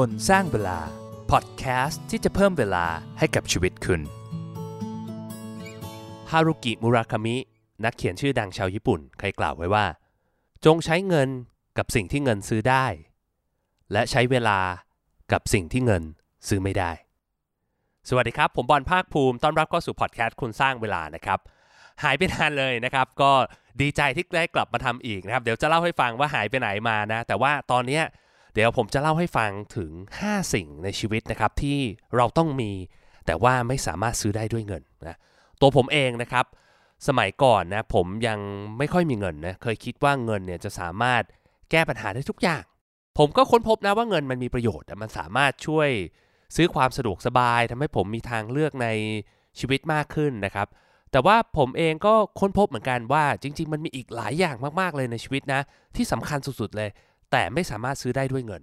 คนสร้างเวลา พอดแคสต์ที่จะเพิ่มเวลาให้กับชีวิตคุณ ฮารุกิ มุราคามิ นักเขียนชื่อดังชาวญี่ปุ่น เคยกล่าวไว้ว่า จงใช้เงินกับสิ่งที่เงินซื้อได้ และใช้เวลากับสิ่งที่เงินซื้อไม่ได้ สวัสดีครับ ผมบอลภาคภูมิ ต้อนรับเข้าสู่พอดแคสต์คุณสร้างเวลานะครับ หายไปนานเลยนะครับ ก็ดีใจที่ได้กลับมาทำอีกนะครับ เดี๋ยวจะเล่าให้ฟังว่าหายไปไหนมานะ แต่ว่าตอนเนี้ย เดี๋ยวผมจะเล่าให้ฟังถึง 5 สิ่งในชีวิตนะครับที่เราต้องมีแต่ว่าไม่สามารถซื้อได้ด้วยเงินนะตัวผมเองนะครับ สมัยก่อนนะผมยังไม่ค่อยมีเงินนะเคยคิดว่าเงินเนี่ยจะสามารถแก้ปัญหาได้ทุกอย่าง ผมก็ค้นพบนะว่าเงินมันมีประโยชน์มันสามารถช่วยซื้อความสะดวกสบายทำให้ผมมีทางเลือกในชีวิตมากขึ้นนะครับ แต่ว่าผมเองก็ค้นพบเหมือนกันว่าจริง ๆ มันมีอีกหลายอย่างมากๆเลยในชีวิตนะ ที่สำคัญสุดๆเลย แต่ไม่สามารถซื้อได้ด้วยเงิน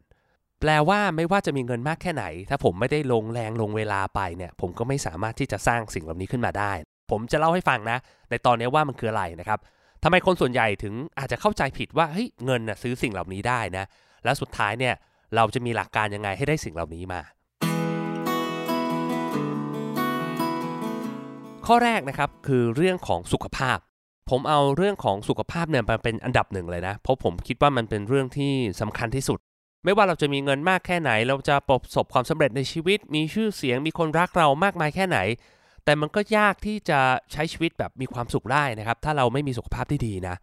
แปลว่าไม่ว่าจะมีเงินมากแค่ไหน ถ้าผมไม่ได้ลงแรงลงเวลาไปเนี่ย ผมก็ไม่สามารถที่จะสร้างสิ่งเหล่านี้ขึ้นมาได้ ผมจะเล่าให้ฟังนะ ในตอนนี้ว่ามันคืออะไรนะครับทำไมคนส่วนใหญ่ถึงอาจจะเข้าใจผิดว่าเฮ้ยเงินนะซื้อสิ่งเหล่านี้ได้นะ แล้วสุดท้ายเนี่ยเราจะมีหลักการยังไงให้ได้สิ่งเหล่านี้มา ข้อแรกนะครับคือเรื่องของสุขภาพ ผมเอาเรื่องของสุขภาพเนี่ยมาเป็นอันดับหนึ่งเลยนะ เพราะผมคิดว่ามันเป็นเรื่องที่สำคัญที่สุด ไม่ว่าเราจะมีเงินมากแค่ไหน เราจะประสบความสำเร็จในชีวิต มีชื่อเสียงมีคนรักเรามากมายแค่ไหน แต่มันก็ยากที่จะใช้ชีวิตแบบมีความสุขได้นะครับ ถ้าเราไม่มีสุขภาพที่ดีนะ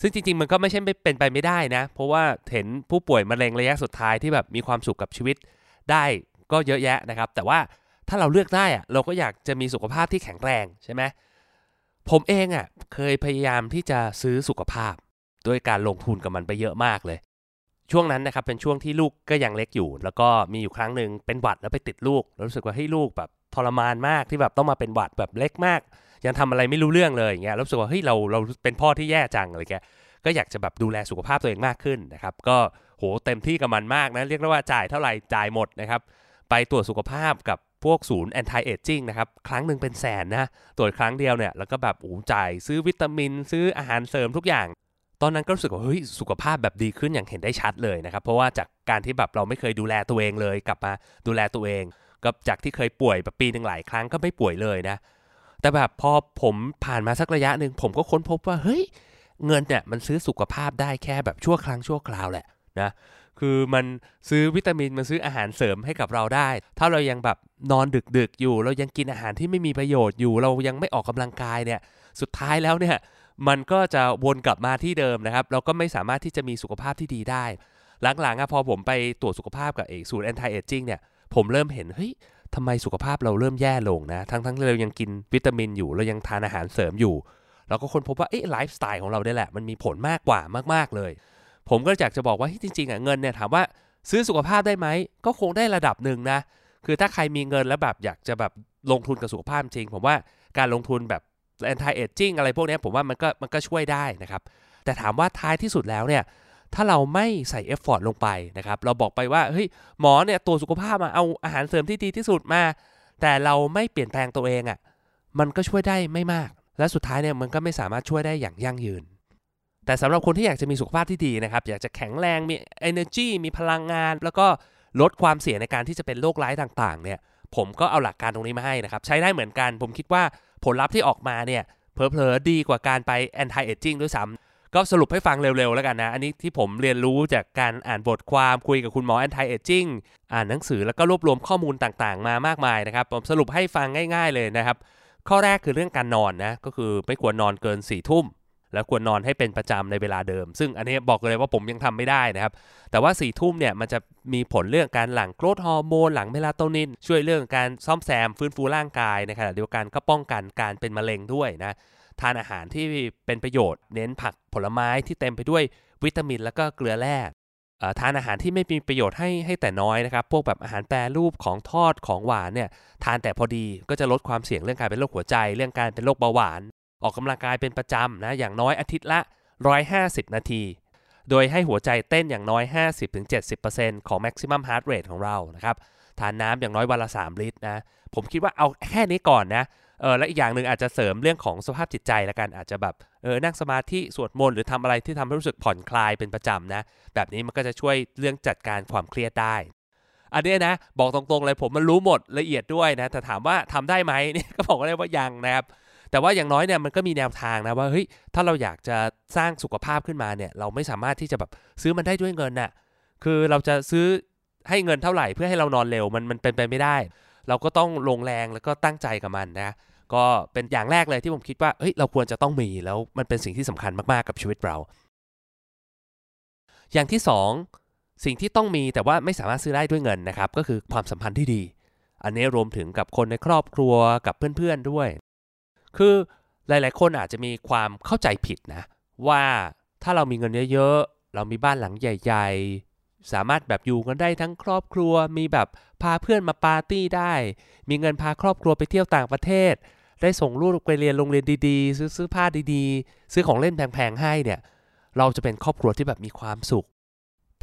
ซึ่งจริง ๆ มันก็ไม่ใช่เป็นไปไม่ได้นะ เพราะว่าเห็นผู้ป่วยมะเร็งระยะสุดท้ายที่แบบมีความสุขกับชีวิตได้ก็เยอะแยะนะครับ แต่ว่าถ้าเราเลือกได้อะเราก็อยากจะมีสุขภาพที่แข็งแรงใช่ไหม ผมเองอะ่ะเคยพยายามที่จะซื้อสุขภาพ ด้วยการลงทุนกับมันไปเยอะมากเลย ช่วงนั้นนะครับเป็นช่วงที่ลูกก็ยังเล็กอยู่ แล้วก็มีอยู่ครั้งหนึ่งเป็นหวัดแล้วไปติดลูกแล้วรู้สึกว่าให้ยลูกแบบทรมานมากที่แบบต้องมาเป็นหวัดแบบเล็กมาก ยังทำอะไรไม่รู้เรื่องเลยอย่างเงี้ยรู้สึกว่าเฮ้ยเราเราเป็นพ่อที่แย่จังอะไรแกก็อยากจะแบบดูแลสุขภาพตัวเองมากขึ้นนะครับก็โหเต็มที่กับมันมากนะเรียกได้ว่าจ่ายเท่าไหร่จ่ายหมดนะครับไปตรวจสุขภาพกับ พวกศูนย์ anti aging นะครับ ครั้งหนึ่งเป็นแสนนะ ตรวจครั้งเดียวเนี่ย แล้วก็แบบโอ้จ่ายซื้อวิตามิน ซื้ออาหารเสริมทุกอย่าง ตอนนั้นก็รู้สึกว่าเฮ้ยสุขภาพแบบดีขึ้นอย่างเห็นได้ชัดเลยนะครับ เพราะว่าจากการที่แบบเราไม่เคยดูแลตัวเองเลย กลับมาดูแลตัวเองก็จากที่เคยป่วยแบบปีหนึ่งหลายครั้งก็ไม่ป่วยเลยนะ แต่แบบพอผมผ่านมาสักระยะหนึ่งผมก็ค้นพบว่าเฮ้ยเงินเนี่ยมันซื้อสุขภาพได้แค่แบบชั่วครั้งชั่วคราวแหละนะ คือมันซื้อวิตามินมันซื้ออาหารเสริมให้กับเราได้ ถ้าเรายังแบบนอนดึกๆอยู่ เรายังกินอาหารที่ไม่มีประโยชน์อยู่ เรายังไม่ออกกำลังกายเนี่ย สุดท้ายแล้วเนี่ยมันก็จะวนกลับมาที่เดิมนะครับ เราก็ไม่สามารถที่จะมีสุขภาพที่ดีได้ หลังๆอะพอผมไปตรวจสุขภาพกับเอกศูนย์ anti aging เนี่ย ผมเริ่มเห็นเฮ้ยทำไมสุขภาพเราเริ่มแย่ลงนะ ทั้งๆที่เรายังกินวิตามินอยู่ เรายังทานอาหารเสริมอยู่ เราก็ค้นพบว่าเอ๊ะไลฟ์สไตล์ของเราได้แหละ มันมีผลมากกว่ามากๆเลย ผมก็อยากจะบอกว่าที่จริงๆอะเงินเนี่ยถามว่าซื้อสุขภาพได้ไหมก็คงได้ระดับหนึ่งนะ คือถ้าใครมีเงินแล้วแบบอยากจะแบบลงทุนกับสุขภาพจริง ผมว่าการลงทุนแบบ anti aging อะไรพวกนี้ผมว่ามันก็มันก็ช่วยได้นะครับ แต่ถามว่าท้ายที่สุดแล้วเนี่ยถ้าเราไม่ใส่เอฟฟอร์ตลงไปนะครับ เราบอกไปว่าเฮ้ยหมอเนี่ยตัวสุขภาพมาเอาอาหารเสริมที่ดีที่สุดมา แต่เราไม่เปลี่ยนแปลงตัวเองอะ่ะมันก็ช่วยได้ไม่มาก และสุดท้ายเนี่ยมันก็ไม่สามารถช่วยได้อย่างยั่งยืน แต่สำหรับคนที่อยากจะมีสุขภาพที่ดีนะครับ อยากจะแข็งแรงมี energy มีพลังงาน แล้วก็ลดความเสี่ยงในการที่จะเป็นโรคร้ายต่างๆ เนี่ย ผมก็เอาหลักการตรงนี้มาให้นะครับ ใช้ได้เหมือนกัน ผมคิดว่าผลลัพธ์ที่ออกมาเนี่ยเพลอๆดีกว่าการไป anti aging ด้วยซ้ำก็สรุปให้ฟังเร็วๆ แล้วกันนะ อันนี้ที่ผมเรียนรู้จากการอ่านบทความคุยกับคุณหมอ anti aging อ่านหนังสือแล้วก็รวบรวมข้อมูลต่างๆ มามากมายนะครับ ผมสรุปให้ฟังง่าย ๆ เลยนะครับ ข้อแรกคือเรื่องการนอนนะ ก็คือไม่ควรนอนเกิน4ี่ทุ่ม แล้วควรนอนให้เป็นประจำในเวลาเดิม ซึ่งอันนี้บอกเลยว่าผมยังทำไม่ได้นะครับ แต่ว่า4ี่ทุ่มเนี่ยมันจะมีผลเรื่องการหลั่งโกรทฮอร์โมนหลั่งเมลาโทนิน ช่วยเรื่องการซ่อมแซมฟื้นฟูร่างกายในขณะเดียวกันก็ป้องกันการเป็นมะเร็งด้วยนะทานอาหารที่เป็นประโยชน์ เน้นผักผลไม้ที่เต็มไปด้วยวิตามิน แล้วก็เกลือแร่ทานอาหารที่ไม่มีประโยชน์ให้ให้แต่น้อยนะครับพวกแบบอาหารแปรรูปของทอดของหวานเนี่ยทานแต่พอดีก็จะลดความเสี่ยงเรื่องการเป็นโรคหัวใจ เรื่องการเป็นโรคเบาหวาน ออกกำลังกายเป็นประจำนะอย่างน้อยอาทิตย์ละ 150 นาที โดยให้หัวใจเต้นอย่างน้อย 50-70%ของ maximum heart rate ของเรานะครับทานน้ำอย่างน้อยวันละ 3 ลิตรนะผมคิดว่าเอาแค่นี้ก่อนนะเออและอีกอย่างหนึ่งอาจจะเสริมเรื่องของสภาพจิตใจละกันอาจจะแบบเออนั่งสมาธิสวดมนต์หรือทำอะไรที่ทำให้รู้สึกผ่อนคลายเป็นประจำนะ แบบนี้มันก็จะช่วยเรื่องจัดการความเครียดได้ อันนี้นะ บอกตรงๆเลยผมมันรู้หมดละเอียดด้วยนะ แต่ถามว่าทำได้ไหมนี่ก็บอกได้ว่ายังนะครับ แต่ว่าอย่างน้อยเนี่ยมันก็มีแนวทางนะว่าเฮ้ยถ้าเราอยากจะสร้างสุขภาพขึ้นมาเนี่ยเราไม่สามารถที่จะแบบซื้อมันได้ด้วยเงินน่ะคือเราจะซื้อให้เงินเท่าไหร่เพื่อให้เรานอนเร็วมันมันเป็นไปไม่ได้ เราก็ต้องลงแรงแล้วก็ตั้งใจกับมันนะก็เป็นอย่างแรกเลยที่ผมคิดว่าเฮ้ยเราควรจะต้องมีแล้วมันเป็นสิ่งที่สำคัญมากๆกับชีวิตเรา อย่างที่ 2 สิ่งที่ต้องมีแต่ว่าไม่สามารถซื้อได้ด้วยเงินนะครับก็คือความสัมพันธ์ที่ดี อันนี้รวมถึงกับคนในครอบครัวกับเพื่อนๆด้วย คือหลาย ๆ คนอาจจะมีความเข้าใจผิดนะ ว่าถ้าเรามีเงินเยอะ ๆ เรามีบ้านหลังใหญ่ ๆ สามารถแบบอยู่กันได้ทั้งครอบครัว มีแบบพาเพื่อนมาปาร์ตี้ได้ มีเงินพาครอบครัวไปเที่ยวต่างประเทศ ได้ส่งลูกไปเรียนโรงเรียนดีๆ ซื้อซื้อผ้าดีๆ ซื้อของเล่นแพง ๆ ให้เนี่ย เราจะเป็นครอบครัวที่แบบมีความสุข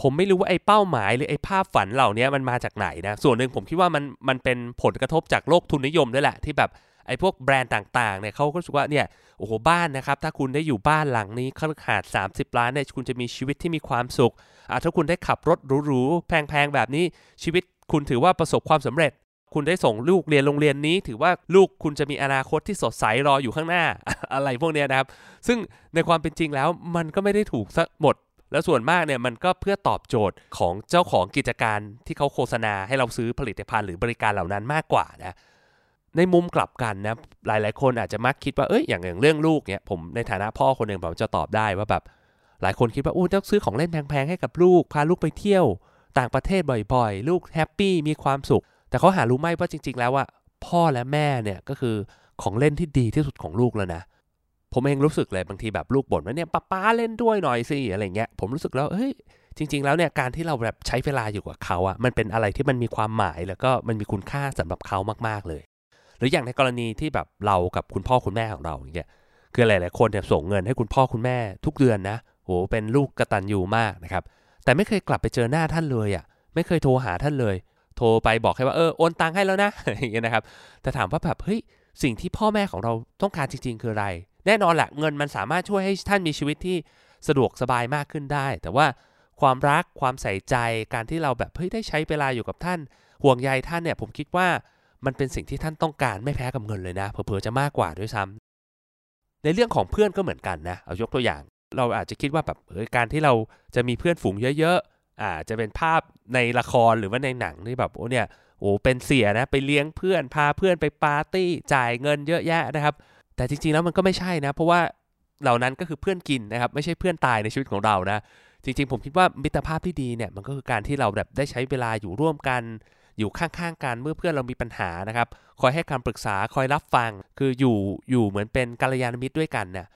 ผมไม่รู้ว่าไอ้เป้าหมายหรือไอ้ภาพฝันเหล่านี้มันมาจากไหนนะ ส่วนหนึ่งผมคิดว่ามันมันเป็นผลกระทบจากโลกทุนนิยมด้วยแหละที่แบบ ไอ้พวกแบรนด์ต่างๆเนี่ยเขาก็รู้สึกว่าเนี่ยโอ้โหบ้านนะครับ ถ้าคุณได้อยู่บ้านหลังนี้คาด 30 ล้านเนี่ยคุณจะมีชีวิตที่มีความสุขอ่าถ้าคุณได้ขับรถหรูๆแพงๆแบบนี้ชีวิตคุณถือว่าประสบความสำเร็จ คุณได้ส่งลูกเรียนโรงเรียนนี้ ถือว่าลูกคุณจะมีอนาคตที่สดใสรออยู่ข้างหน้าอะไรพวกเนี้ยนะครับ ซึ่งในความเป็นจริงแล้วมันก็ไม่ได้ถูกซะหมดแล้วส่วนมากเนี่ยมันก็เพื่อตอบโจทย์ของเจ้าของกิจการที่เขาโฆษณาให้เราซื้อผลิตภัณฑ์หรือบริการเหล่านั้นมากกว่านะ ในมุมกลับกันนะหลายๆ คนอาจจะมักคิดว่าเอ้ยอย่างอย่างเรื่องลูกเนี่ยผมในฐานะพ่อคนหนึ่งผมจะตอบได้ว่าแบบหลายคนคิดว่าอู้ต้องซื้อของเล่นแพงๆให้กับลูกพาลูกไปเที่ยว ต่างประเทศบ่อยๆ ลูกแฮปปี้มีความสุข แต่เขาหารู้ไหมว่าจริง ๆ แล้วว่าพ่อและแม่เนี่ยก็คือของเล่นที่ดีที่สุดของลูกแล้วนะผมเองรู้สึกเลยบางทีแบบลูกบ่นว่าเนี่ยป้าป้าเล่นด้วยหน่อยสิอะไรเงี้ยผมรู้สึกแล้วเฮ้ยจริง ๆ แล้วเนี่ยการที่เราแบบใช้เวลาอยู่กับเขาอะมันเป็นอะไรที่มันมีความหมายแล้วก็มันมีคุณค่าสำหรับเขามากๆเลย หรืออย่างในกรณีที่แบบเรากับคุณพ่อคุณแม่ของเราอย่างเงี้ยคือหลายๆคนเนี่ยส่งเงินให้คุณพ่อคุณแม่ทุกเดือนนะโหเป็นลูกกระตันยูมากนะครับ แต่ไม่เคยกลับไปเจอหน้าท่านเลยอะไม่เคยโทรหาท่านเลย โทรไปบอกแค่ว่าเออโอนตังค์ให้แล้วนะอย่างเงี้ยนะครับ แต่ถามว่าแบบเฮ้ยสิ่งที่พ่อแม่ของเราต้องการจริง ๆ คืออะไร แน่นอนแหละเงินมันสามารถช่วยให้ท่านมีชีวิตที่สะดวกสบายมากขึ้นได้ แต่ว่าความรักความใส่ใจการที่เราแบบเฮ้ยได้ใช้เวลาอยู่กับท่าน ห่วงใยท่านเนี่ยผมคิดว่า มันเป็นสิ่งที่ท่านต้องการไม่แพ้กับเงินเลยนะเผลอๆจะมากกว่าด้วยซ้ำในเรื่องของเพื่อนก็เหมือนกันนะเอายกตัวอย่าง เราอาจจะคิดว่าแบบเออการที่เราจะมีเพื่อนฝูงเยอะๆอาจจะเป็นภาพในละครหรือว่าในหนังที่แบบโอ้เนี่ยโอ้เป็นเสียนะไปเลี้ยงเพื่อนพาเพื่อนไปปาร์ตี้จ่ายเงินเยอะแยะนะครับ แต่จริงๆแล้วมันก็ไม่ใช่นะ เพราะว่าเหล่านั้นก็คือเพื่อนกินนะครับ ไม่ใช่เพื่อนตายในชีวิตของเรานะ จริงๆ ผมคิดว่ามิตรภาพที่ดีเนี่ยมันก็คือการที่เราแบบได้ใช้เวลาอยู่ร่วมกัน อยู่ข้างๆกันเมื่อเพื่อนเรามีปัญหานะครับ คอยให้คำปรึกษาคอยรับฟัง คืออยู่อยู่เหมือนเป็นกัลยาณมิตรด้วยกันเนี่ย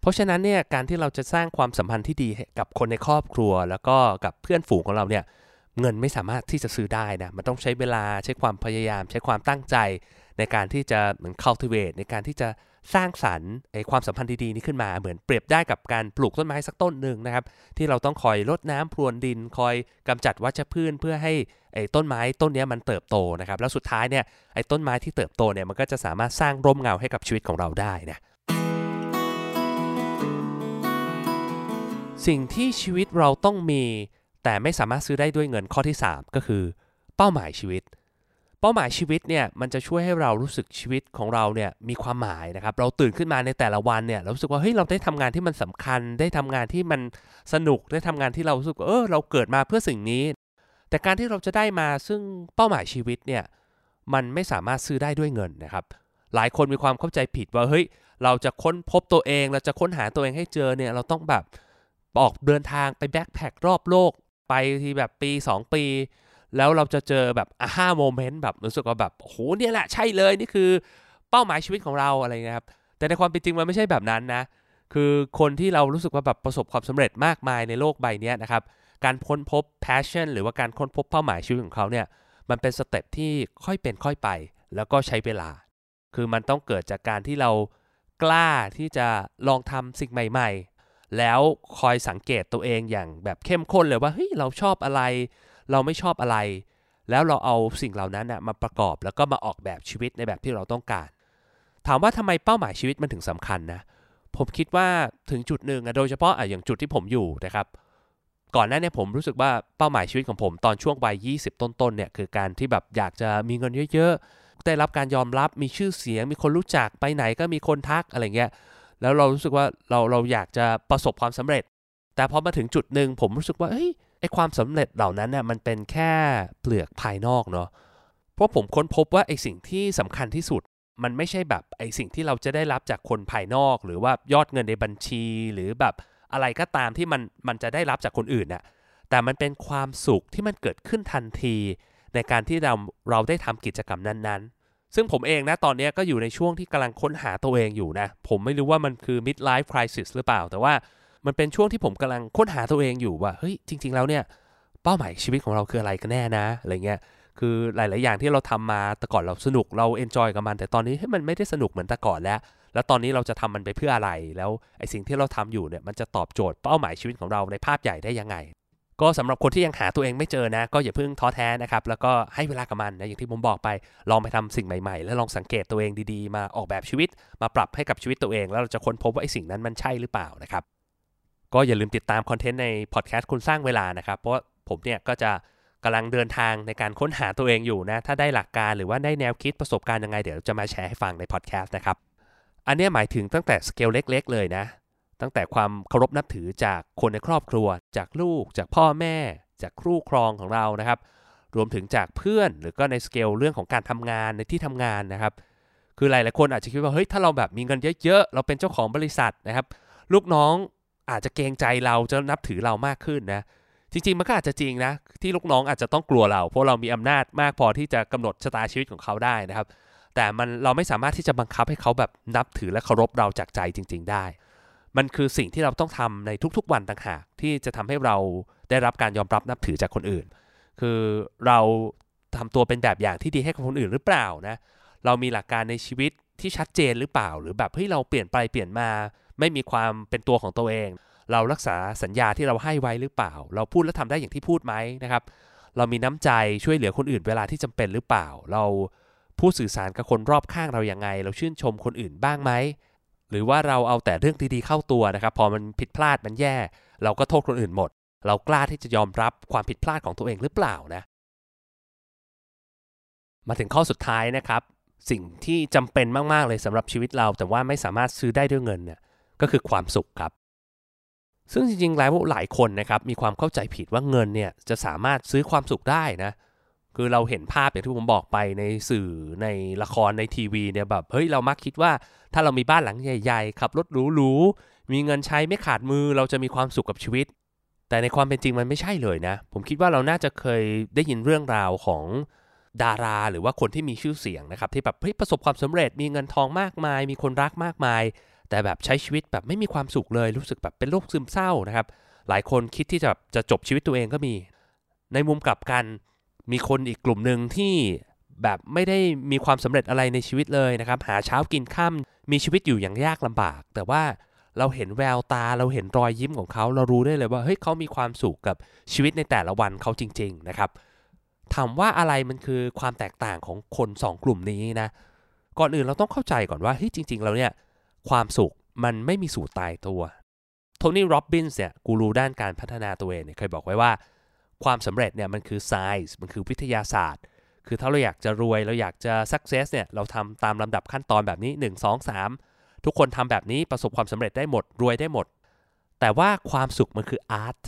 เพราะฉะนั้นเนี่ยการที่เราจะสร้างความสัมพันธ์ที่ดีกับคนในครอบครัว แล้วก็กับเพื่อนฝูงของเราเนี่ยเงินไม่สามารถที่จะซื้อได้นะมันต้องใช้เวลาใช้ความพยายาม ใช้ความตั้งใจ ในการที่จะเหมือน cultivate ในการที่จะสร้างสรรค์ไอ้ความสัมพันธ์ดีๆนี้ขึ้นมาเหมือนเปรียบได้กับการปลูกต้นไม้สักต้นหนึ่งนะครับ ที่เราต้องคอยรดน้ำพรวนดิน คอยกำจัดวัชพืชเพื่อให้ ไอ้ต้นไม้ต้นนี้มันเติบโตนะครับ แล้วสุดท้ายเนี่ยไอ้ต้นไม้ที่เติบโตเนี่ยมันก็จะสามารถสร้างร่มเงาให้กับชีวิตของเราได้นะสิ่งที่ชีวิตเราต้องมี แต่ไม่สามารถซื้อได้ด้วยเงินข้อที่ 3 ก็คือ เป้าหมายชีวิต เป้าหมายชีวิตเนี่ยมันจะช่วยให้เรารู้สึกชีวิตของเราเนี่ยมีความหมายนะครับ เราตื่นขึ้นมาในแต่ละวันเนี่ยเรารู้สึกว่าเฮ้ยเราได้ทำงานที่มันสำคัญ ได้ทำงานที่มันสนุกได้ทำงานที่เรารู้สึกเออเราเกิดมาเพื่อสิ่งนี้ แต่การที่เราจะได้มาซึ่งเป้าหมายชีวิตเนี่ยมันไม่สามารถซื้อได้ด้วยเงินนะครับ หลายคนมีความเข้าใจผิดว่าเฮ้ยเราจะค้นพบตัวเองเราจะค้นหาตัวเองให้เจอเนี่ยเราต้องแบบออกเดินทางไปแบ็คแพครอบโลกไปทีแบบปี 2 ปี แล้วเราจะเจอแบบอาฮ่าโมเมนต์แบบรู้สึกว่าแบบโอ้โหเนี่ยแหละใช่เลยนี่คือเป้าหมายชีวิตของเราอะไรนะครับ แต่ในความเป็นจริงมันไม่ใช่แบบนั้นนะคือคนที่เรารู้สึกว่าแบบประสบความสำเร็จมากมายในโลกใบนี้นะครับ การค้นพบ passion หรือว่าการค้นพบเป้าหมายชีวิตของเขาเนี่ยมันเป็นสเต็ปที่ค่อยเป็นค่อยไป แล้วก็ใช้เวลา คือมันต้องเกิดจากการที่เรากล้าที่จะลองทำสิ่งใหม่ ๆ แล้วคอยสังเกตตัวเองอย่างแบบเข้มข้นเลยว่าเฮ้ยเราชอบอะไร เราไม่ชอบอะไร แล้วเราเอาสิ่งเหล่านั้นนะมาประกอบแล้วก็มาออกแบบชีวิตในแบบที่เราต้องการ ถามว่าทำไมเป้าหมายชีวิตมันถึงสำคัญนะผมคิดว่าถึงจุดหนึ่งโดยเฉพาะอย่างจุดที่ผมอยู่นะครับ ก่อนหน้านี้ผมรู้สึกว่าเป้าหมายชีวิตของผมตอนช่วงวัย 20 ต้นๆเนี่ยคือการที่แบบอยากจะมีเงินเยอะๆ ได้รับการยอมรับมีชื่อเสียง มีคนรู้จักไปไหนก็มีคนทักอะไรเงี้ยแล้วเรารู้สึกว่าเราเราอยากจะประสบความสำเร็จ แต่พอมาถึงจุดหนึ่งผมรู้สึกว่าเฮ้ยไอความสำเร็จเหล่านั้นเนี่ยมันเป็นแค่เปลือกภายนอกเนาะเพราะผมค้นพบว่าไอสิ่งที่สำคัญที่สุด มันไม่ใช่แบบไอสิ่งที่เราจะได้รับจากคนภายนอก หรือว่ายอดเงินในบัญชีหรือแบบ อะไรก็ตามที่มันมันจะได้รับจากคนอื่นน่ะแต่มันเป็นความสุขที่มันเกิดขึ้นทันที ในการที่เราเราได้ทำกิจกรรมนั้นๆ ซึ่งผมเองนะตอนนี้ก็อยู่ในช่วงที่กำลังค้นหาตัวเองอยู่นะ ผมไม่รู้ว่ามันคือ midlife crisis หรือเปล่า แต่ว่ามันเป็นช่วงที่ผมกำลังค้นหาตัวเองอยู่ว่าเฮ้ยจริง ๆ แล้วเนี่ยเป้าหมายชีวิตของเราคืออะไรกันแน่นะอะไรเงี้ยคือหลาย ๆ อย่างที่เราทำมาแต่ก่อนเราสนุกเรา enjoy กับมัน แต่ตอนนี้ให้มันไม่ได้สนุกเหมือนแต่ก่อนแล้ว แล้วตอนนี้เราจะทำมันไปเพื่ออะไร แล้วไอ้สิ่งที่เราทำอยู่เนี่ยมันจะตอบโจทย์เป้าหมายชีวิตของเราในภาพใหญ่ได้ยังไง ก็สำหรับคนที่ยังหาตัวเองไม่เจอนะ ก็อย่าเพิ่งท้อแท้นะครับแล้วก็ให้เวลากับมันนะอย่างที่ผมบอกไป ลองไปทำสิ่งใหม่ๆ แล้วลองสังเกตตัวเองดีๆ มาออกแบบชีวิต มาปรับให้กับชีวิตตัวเอง แล้วเราจะค้นพบว่าไอ้สิ่งนั้นมันใช่หรือเปล่านะครับก็อย่าลืมติดตามคอนเทนต์ในพอดแคสต์คุณสร้างเวลานะครับ เพราะผมเนี่ยก็จะกำลังเดินทางในการค้นหาตัวเองอยู่นะ ถ้าได้หลักการหรือว่าได้แนวคิดประสบการณ์ยังไง เดี๋ยวจะมาแชร์ให้ฟังในพอดแคสต์นะครับ อันนี้หมายถึงตั้งแต่สเกลเล็ก ๆ เลยนะ ตั้งแต่ความเคารพนับถือจากคนในครอบครัว จากลูก จากพ่อแม่ จากครูครองของเรานะครับ รวมถึงจากเพื่อนหรือก็ในสเกลเรื่องของการทำงานในที่ทำงานนะครับ คือหลายๆคนอาจจะคิดว่าเฮ้ยถ้าเราแบบมีเงินเยอะๆเราเป็นเจ้าของบริษัทนะครับ ลูกน้องอาจจะเกรงใจเราจะนับถือเรามากขึ้นนะจริงๆมันก็อาจจะจริงนะที่ลูกน้องอาจจะต้องกลัวเรา เพราะเรามีอำนาจมากพอที่จะกำหนดชะตาชีวิตของเขาได้นะครับ แต่มันเราไม่สามารถที่จะบังคับให้เขาแบบนับถือและเคารพเราจากใจจริง ๆ ได้ มันคือสิ่งที่เราต้องทำในทุกๆ วันต่างหากที่จะทำให้เราได้รับการยอมรับนับถือจากคนอื่น คือเราทำตัวเป็นแบบอย่างที่ดีให้กับคนอื่นหรือเปล่านะเรามีหลักการในชีวิตที่ชัดเจนหรือเปล่า หรือแบบเฮ้ยเราเปลี่ยนไปเปลี่ยนมา ไม่มีความเป็นตัวของตัวเอง เรารักษาสัญญาที่เราให้ไว้หรือเปล่า เราพูดและทำได้อย่างที่พูดไหมนะครับ เรามีน้ำใจช่วยเหลือคนอื่นเวลาที่จำเป็นหรือเปล่า เรา พูดสื่อสารกับคนรอบข้างเราอย่างไง เราชื่นชมคนอื่นบ้างไหมหรือว่าเราเอาแต่เรื่องดีๆเข้าตัวนะครับพอมันผิดพลาดมันแย่ เราก็โทษคนอื่นหมด เรากล้าที่จะยอมรับความผิดพลาดของตัวเองหรือเปล่านะ มาถึงข้อสุดท้ายนะครับ สิ่งที่จำเป็นมากๆเลยสำหรับชีวิตเรา แต่ว่าไม่สามารถซื้อได้ด้วยเงินเนี่ยก็คือความสุขครับ ซึ่งจริงๆแล้วหลายคนนะครับมีความเข้าใจผิดว่าเงินเนี่ยจะสามารถซื้อความสุขได้นะ คือเราเห็นภาพอย่างที่ผมบอกไปในสื่อในละครในทีวีเนี่ยแบบเฮ้ยเรามักคิดว่าถ้าเรามีบ้านหลังใหญ่ ๆ ขับรถหรูๆมีเงินใช้ไม่ขาดมือเราจะมีความสุขกับชีวิต แต่ในความเป็นจริงมันไม่ใช่เลยนะ ผมคิดว่าเราน่าจะเคยได้ยินเรื่องราวของดารา หรือว่าคนที่มีชื่อเสียงนะครับ ที่แบบเฮ้ยประสบความสำเร็จมีเงินทองมากมาย มีคนรักมากมาย แต่แบบใช้ชีวิตแบบไม่มีความสุขเลยรู้สึกแบบเป็นโรคซึมเศร้านะครับ หลายคนคิดที่จะจะจบชีวิตตัวเองก็มี ในมุมกลับกัน มีคนอีกกลุ่มหนึ่งที่แบบไม่ได้มีความสำเร็จอะไรในชีวิตเลยนะครับ หาเช้ากินข้ามมีชีวิตอยู่อย่างยากลำบาก แต่ว่าเราเห็นแววตาเราเห็นรอยยิ้มของเขา เรารู้ได้เลยว่าเฮ้ยเขามีความสุขกับชีวิตในแต่ละวันเขาจริง ๆ นะครับถามว่าอะไรมันคือความแตกต่างของคน 2 กลุ่มนี้นะ ก่อนอื่นเราต้องเข้าใจก่อนว่าเฮ้ยจริงๆแล้วเนี่ยความสุขมันไม่มีสูตรตายตัวโทนี่โรบบินส์เนี่ยกูรูด้านการพัฒนาตัวเองเนี่ยเคยบอกไว้ว่า ความสำเร็จเนี่ยมันคือ science มันคือวิทยาศาสตร์ คือถ้าเราอยากจะรวยเราอยากจะ success เนี่ยเราทำตามลำดับขั้นตอนแบบนี้ 1 2 3 ทุกคนทำแบบนี้ประสบความสำเร็จได้หมดรวยได้หมด แต่ว่าความสุขมันคือ art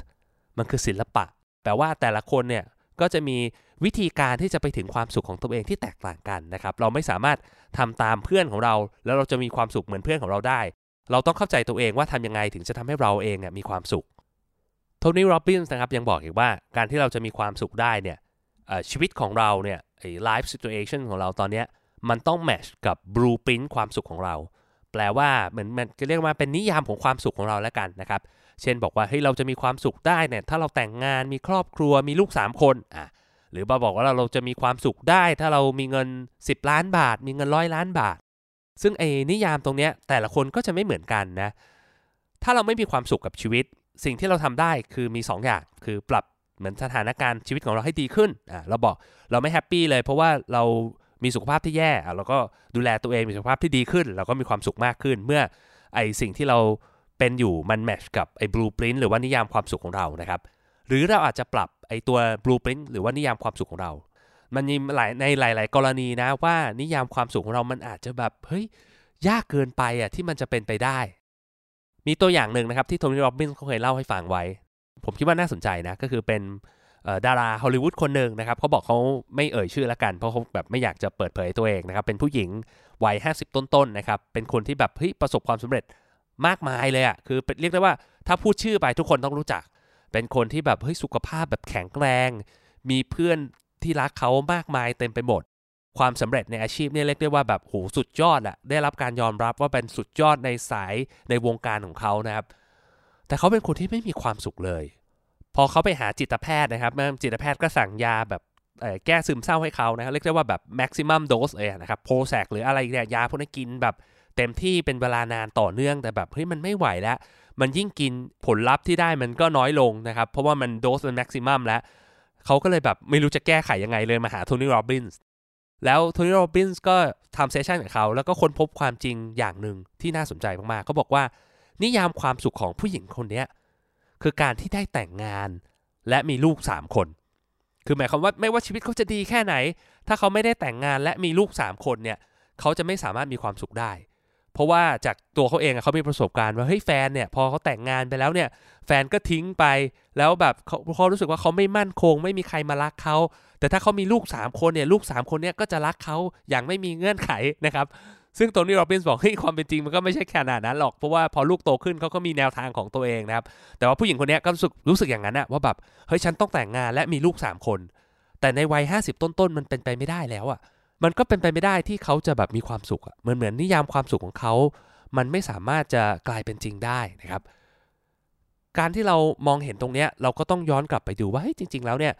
มันคือศิลปะ แปลว่าแต่ละคนเนี่ยก็จะมีวิธีการที่จะไปถึงความสุขของตัวเองที่แตกต่างกันนะครับเราไม่สามารถทำตามเพื่อนของเรา แล้วเราจะมีความสุขเหมือนเพื่อนของเราได้ เราต้องเข้าใจตัวเองว่าทำยังไงถึงจะทำให้เราเองเนี่ยมีความสุข ทนี่โรบินส์นะครับยังบอกอีกว่าการที่เราจะมีความสุขได้เนี่ยชีวิตของเราเนี่ยไอ้ life situation ของเราตอนเนี้ยมันต้องแมชกับบลูปรินต์ความสุขของเรา แปลว่าเหมือนมันเรียกว่าเป็นนิยามของความสุขของเราแล้วกันนะครับ เช่นบอกว่าเฮ้ยเราจะมีความสุขได้เนี่ยถ้าเราแต่งงานมีครอบครัวมีลูก 3 คนอะหรือมาบอกว่าเราเราจะมีความสุขได้ ถ้าเรามีเงิน 10 ล้านบาท มีเงินร้อยล้านบาท ซึ่งไอ้นิยามตรงเนี้ยแต่ละคนก็จะไม่เหมือนกันนะถ้าเราไม่มีความสุขกับชีวิต สิ่งที่เราทำได้คือมี 2 อย่าง คือปรับเหมือนสถานการณ์ชีวิตของเราให้ดีขึ้นอะเราบอกเราไม่แฮปปี้เลย เพราะว่าเรามีสุขภาพที่แย่อะเราก็ดูแลตัวเองมีสุขภาพที่ดีขึ้น เราก็มีความสุขมากขึ้น เมื่อไอสิ่งที่เราเป็นอยู่มันแมชกับไอ้บลูปรินต์หรือว่านิยามความสุขของเรานะครับ หรือเราอาจจะปรับไอตัว blueprint หรือว่านิยามความสุขของเรา มันมีหลายในหลาย ๆ กรณีนะว่านิยามความสุขของเรามันอาจจะแบบเฮ้ยยากเกินไปอะที่มันจะเป็นไปได้ มีตัวอย่างหนึ่งนะครับที่โทนี่โรบินส์เขาเคยเล่าให้ฟังไว้ ผมคิดว่าน่าสนใจนะก็คือเป็นดาราฮอลลีวูดคนหนึ่งนะครับเขาบอกเขาไม่เอ่ยชื่อละกันเพราะเขาแบบไม่อยากจะเปิดเผยตัวเองนะครับเป็นผู้หญิงวัย 50 ต้นๆนนะครับเป็นคนที่แบบเฮ้ยประสบความสำเร็จมากมายเลยอะ่ะคือเรียกได้ว่าถ้าพูดชื่อไปทุกคนต้องรู้จัก เป็นคนที่แบบเฮ้ยสุขภาพแบบแข็งแรง มีเพื่อนที่รักเขามากมายเต็มไปหมด ความสำเร็จในอาชีพเนี่ยเรียกได้ว่าแบบโหสุดยอดอะได้รับการยอมรับว่าเป็นสุดยอดในสายในวงการของเขานะครับ แต่เขาเป็นคนที่ไม่มีความสุขเลย พอเขาไปหาจิตแพทย์นะครับจิตแพทย์ก็สั่งยาแบบแก้ซึมเศร้าให้เขานะครับเรียกได้ว่าแบบ maximum dose เลยนะครับ Prozac หรืออะไรเนี่ยยาพวกนี้กินแบบเต็มที่เป็นเวลานานต่อเนื่องแต่แบบเฮ้ยมันไม่ไหวแล้ว มันยิ่งกินผลลัพธ์ที่ได้มันก็น้อยลงนะครับ เพราะว่ามันโดสมัน maximum แล้ว เขาก็เลยแบบไม่รู้จะแก้ไขยังไงเลยมาหาโทนี่โรบินส์ แล้วโทนี่โรบินส์ก็ทำ session กับเขาแล้วก็ค้นพบความจริงอย่างหนึ่งที่น่าสนใจมากๆเขาบอกว่า นิยามความสุขของผู้หญิงคนนี้คือการที่ได้แต่งงานและมีลูก 3 คน คือหมายความว่าไม่ว่าชีวิตเขาจะดีแค่ไหน ถ้าเขาไม่ได้แต่งงานและมีลูก 3 คนเนี่ยเขาจะไม่สามารถมีความสุขได้ เพราะว่าจากตัวเขาเองเขามีประสบการณ์ว่าเฮ้ยแฟนเนี่ยพอเขาแต่งงานไปแล้วเนี่ยแฟนก็ทิ้งไปแล้วแบบเขาเขารู้สึกว่าเขาไม่มั่นคง ไม่มีใครมารักเขา แต่ถ้าเขามีลูก 3 คนเนี่ยลูก 3 คนเนี่ยก็จะรักเขาอย่างไม่มีเงื่อนไขนะครับซึ่งตัวนี้โรบินส์บอกเฮ้ยความเป็นจริงมันก็ไม่ใช่ขนาดนั้นหรอก เพราะว่าพอลูกโตขึ้นเขาก็มีแนวทางของตัวเองนะครับ แต่ว่าผู้หญิงคนนี้ก็รู้สึกรู้สึกอย่างนั้นอะว่าแบบเฮ้ยฉันต้องแต่งงานและมีลูก 3 คน แต่ในวัย 50 ต้นๆมันเป็นไปไม่ได้แล้วอะมันก็เป็นไปไม่ได้ที่เขาจะแบบมีความสุขอะเหมือนเหมือนนิยามความสุขของเขา มันไม่สามารถจะกลายเป็นจริงได้นะครับ การที่เรามองเห็นตรงเนี้ยเราก็ต้องย้อนกลับไปดูว่าเฮ้ยจริง ๆ แล้วเนี่ย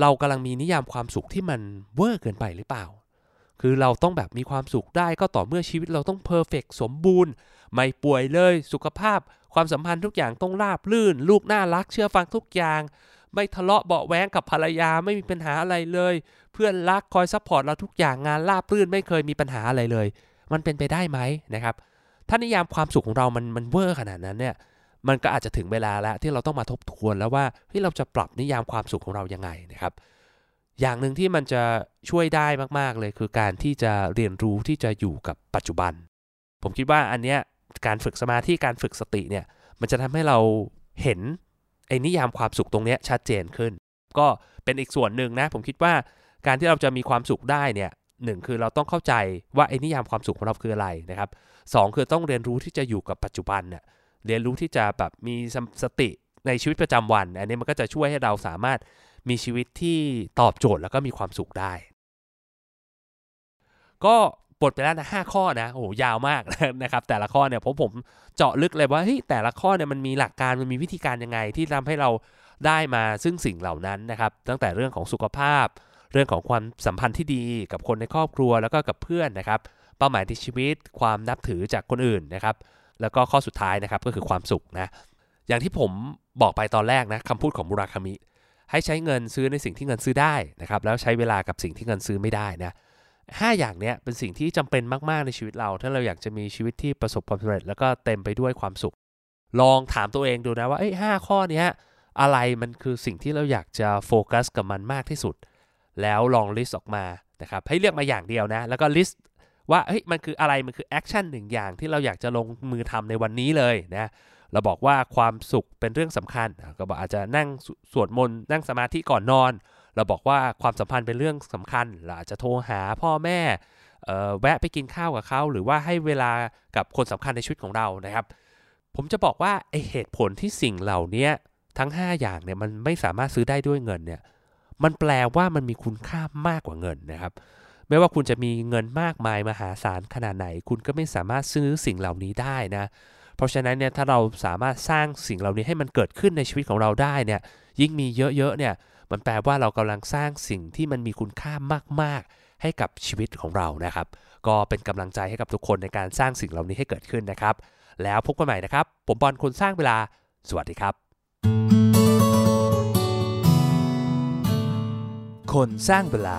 เรากำลังมีนิยามความสุขที่มันเวอร์เกินไปหรือเปล่า คือเราต้องแบบมีความสุขได้ก็ต่อเมื่อชีวิตเราต้อง perfect สมบูรณ์ ไม่ป่วยเลย สุขภาพ ความสัมพันธ์ทุกอย่างต้องราบลื่น ลูกน่ารักเชื่อฟังทุกอย่าง ไม่ทะเลาะเบาแว้งกับภรรยาไม่มีปัญหาอะไรเลย เพื่อนรักคอย support เราทุกอย่างงานราบลื่นไม่เคยมีปัญหาอะไรเลย มันเป็นไปได้ไหมนะครับ ถ้านิยามความสุขของเรามันมันเวอร์ขนาดนั้นเนี่ย มันก็อาจจะถึงเวลาแล้วที่เราต้องมาทบทวนแล้วว่าเฮ้ยเราจะปรับนิยามความสุขของเรายังไงนะครับ อย่างหนึ่งที่มันจะช่วยได้มากๆเลยคือการที่จะเรียนรู้ที่จะอยู่กับปัจจุบัน ผมคิดว่าอันเนี้ยการฝึกสมาธิการฝึกสติเนี่ยมันจะทำให้เราเห็นไอ้นิยามความสุขตรงเนี้ยชัดเจนขึ้น ก็เป็นอีกส่วนหนึ่งนะผมคิดว่าการที่เราจะมีความสุขได้เนี่ยหนึ่งคือเราต้องเข้าใจว่าไอ้นิยามความสุขของเราคืออะไรนะครับสองคือต้องเรียนรู้ที่จะอยู่กับปัจจุบันเนี่ย เรียนรู้ที่จะแบบมีสติในชีวิตประจำวัน อันนี้มันก็จะช่วยให้เราสามารถมีชีวิตที่ตอบโจทย์แล้วก็มีความสุขได้ ก็บทไปแล้วนะห้าข้อนะโอ้ยาวมากนะครับ แต่ละข้อเนี่ยผมผมเจาะลึกเลยว่าเฮ้ยแต่ละข้อเนี่ยมันมีหลักการมันมีวิธีการยังไงที่ทำให้เราได้มาซึ่งสิ่งเหล่านั้นนะครับ ตั้งแต่เรื่องของสุขภาพ เรื่องของความสัมพันธ์ที่ดีกับคนในครอบครัวแล้วก็กับเพื่อนนะครับ เป้าหมายในชีวิตความนับถือจากคนอื่นนะครับ แล้วก็ข้อสุดท้ายนะครับก็คือความสุขนะอย่างที่ผมบอกไปตอนแรกนะคำพูดของมุราคามิ ให้ใช้เงินซื้อในสิ่งที่เงินซื้อได้นะครับแล้วใช้เวลากับสิ่งที่เงินซื้อไม่ได้นะห้าอย่างเนี้ยเป็นสิ่งที่จำเป็นมากๆในชีวิตเรา ถ้าเราอยากจะมีชีวิตที่ประสบความสำเร็จแล้วก็เต็มไปด้วยความสุข ลองถามตัวเองดูนะว่าเอ้ห้าข้อนี้อะไรมันคือสิ่งที่เราอยากจะโฟกัสกับมันมากที่สุด แล้วลอง list ออกมานะครับให้เลือกมาอย่างเดียวนะ แล้วก็ list ว่าเฮ้ยมันคืออะไรมันคือ action หนึ่งอย่างที่เราอยากจะลงมือทำในวันนี้เลยนะเราบอกว่าความสุขเป็นเรื่องสำคัญ ก็บอกอาจจะนั่งสวดมนต์นั่งสมาธิก่อนนอน เราบอกว่าความสัมพันธ์เป็นเรื่องสำคัญเราอาจจะโทรหาพ่อแม่แวะไปกินข้าวกับเขาหรือว่าให้เวลากับคนสำคัญในชีวิตของเรานะครับ ผมจะบอกว่าไอเหตุผลที่สิ่งเหล่านี้ทั้ง 5 อย่างเนี่ยมันไม่สามารถซื้อได้ด้วยเงินเนี่ยมันแปลว่ามันมีคุณค่ามากกว่าเงินนะครับ ไม่ว่าคุณจะมีเงินมากมายมหาศาลขนาดไหน คุณก็ไม่สามารถซื้อสิ่งเหล่านี้ได้นะ เพราะฉะนั้นเนี่ยถ้าเราสามารถสร้างสิ่งเหล่านี้ให้มันเกิดขึ้นในชีวิตของเราได้เนี่ยยิ่งมีเยอะๆเนี่ยมันแปลว่าเรากำลังสร้างสิ่งที่มันมีคุณค่ามากๆ ให้กับชีวิตของเรานะครับ ก็เป็นกำลังใจให้กับทุกคนในการสร้างสิ่งเหล่านี้ให้เกิดขึ้นนะครับ แล้วพบกันใหม่นะครับ ผมบอลคนสร้างเวลา สวัสดีครับ คนสร้างเวลา